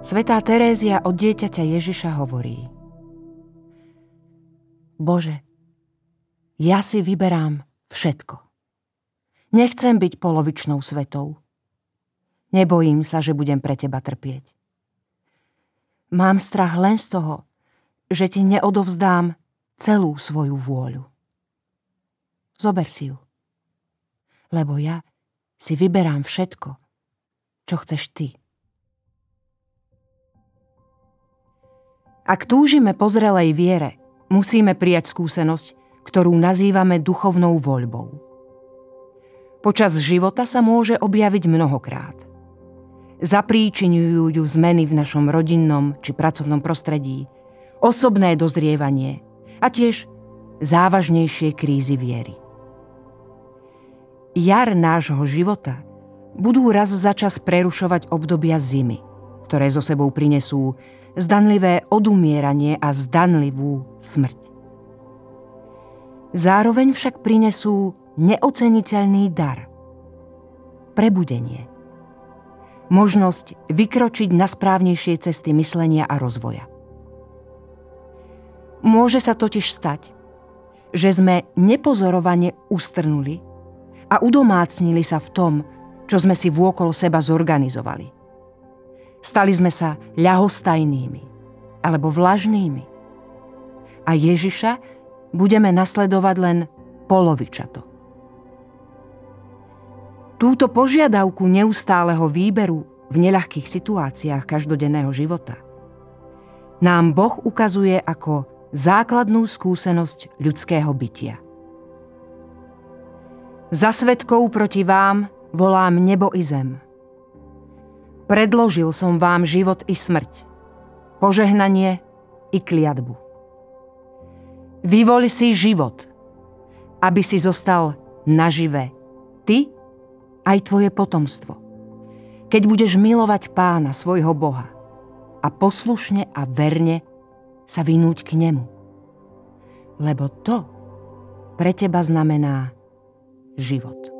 Svetá Terézia od dieťaťa Ježiša hovorí Bože, ja si vyberám všetko. Nechcem byť polovičnou svetou. Nebojím sa, že budem pre teba trpieť. Mám strach len z toho, že ti neodovzdám celú svoju vôľu. Zober si ju. Lebo ja si vyberám všetko, čo chceš ty. Ak túžime po zrelej viere, musíme prijať skúsenosť, ktorú nazývame duchovnou voľbou. Počas života sa môže objaviť mnohokrát. Zapríčinujú ju zmeny v našom rodinnom či pracovnom prostredí, osobné dozrievanie a tiež závažnejšie krízy viery. Jar nášho života budú raz za čas prerušovať obdobia zimy, ktoré zo sebou prinesú zdanlivé odumieranie a zdanlivú smrť. Zároveň však prinesú neoceniteľný dar. Prebudenie. Možnosť vykročiť na správnejšie cesty myslenia a rozvoja. Môže sa totiž stať, že sme nepozorovane ustrnuli a udomácnili sa v tom, čo sme si vôkol seba zorganizovali. Stali sme sa ľahostajnými alebo vlažnými. A Ježiša budeme nasledovať len polovičato. Túto požiadavku neustáleho výberu v neľahkých situáciách každodenného života nám Boh ukazuje ako základnú skúsenosť ľudského bytia. Za svetkov proti vám volám nebo i zem. Predložil som vám život i smrť, požehnanie i kliatbu. Vyvoli si život, aby si zostal nažive ty aj tvoje potomstvo. Keď budeš milovať pána, svojho Boha a poslušne a verne sa vynúť k nemu. Lebo to pre teba znamená život.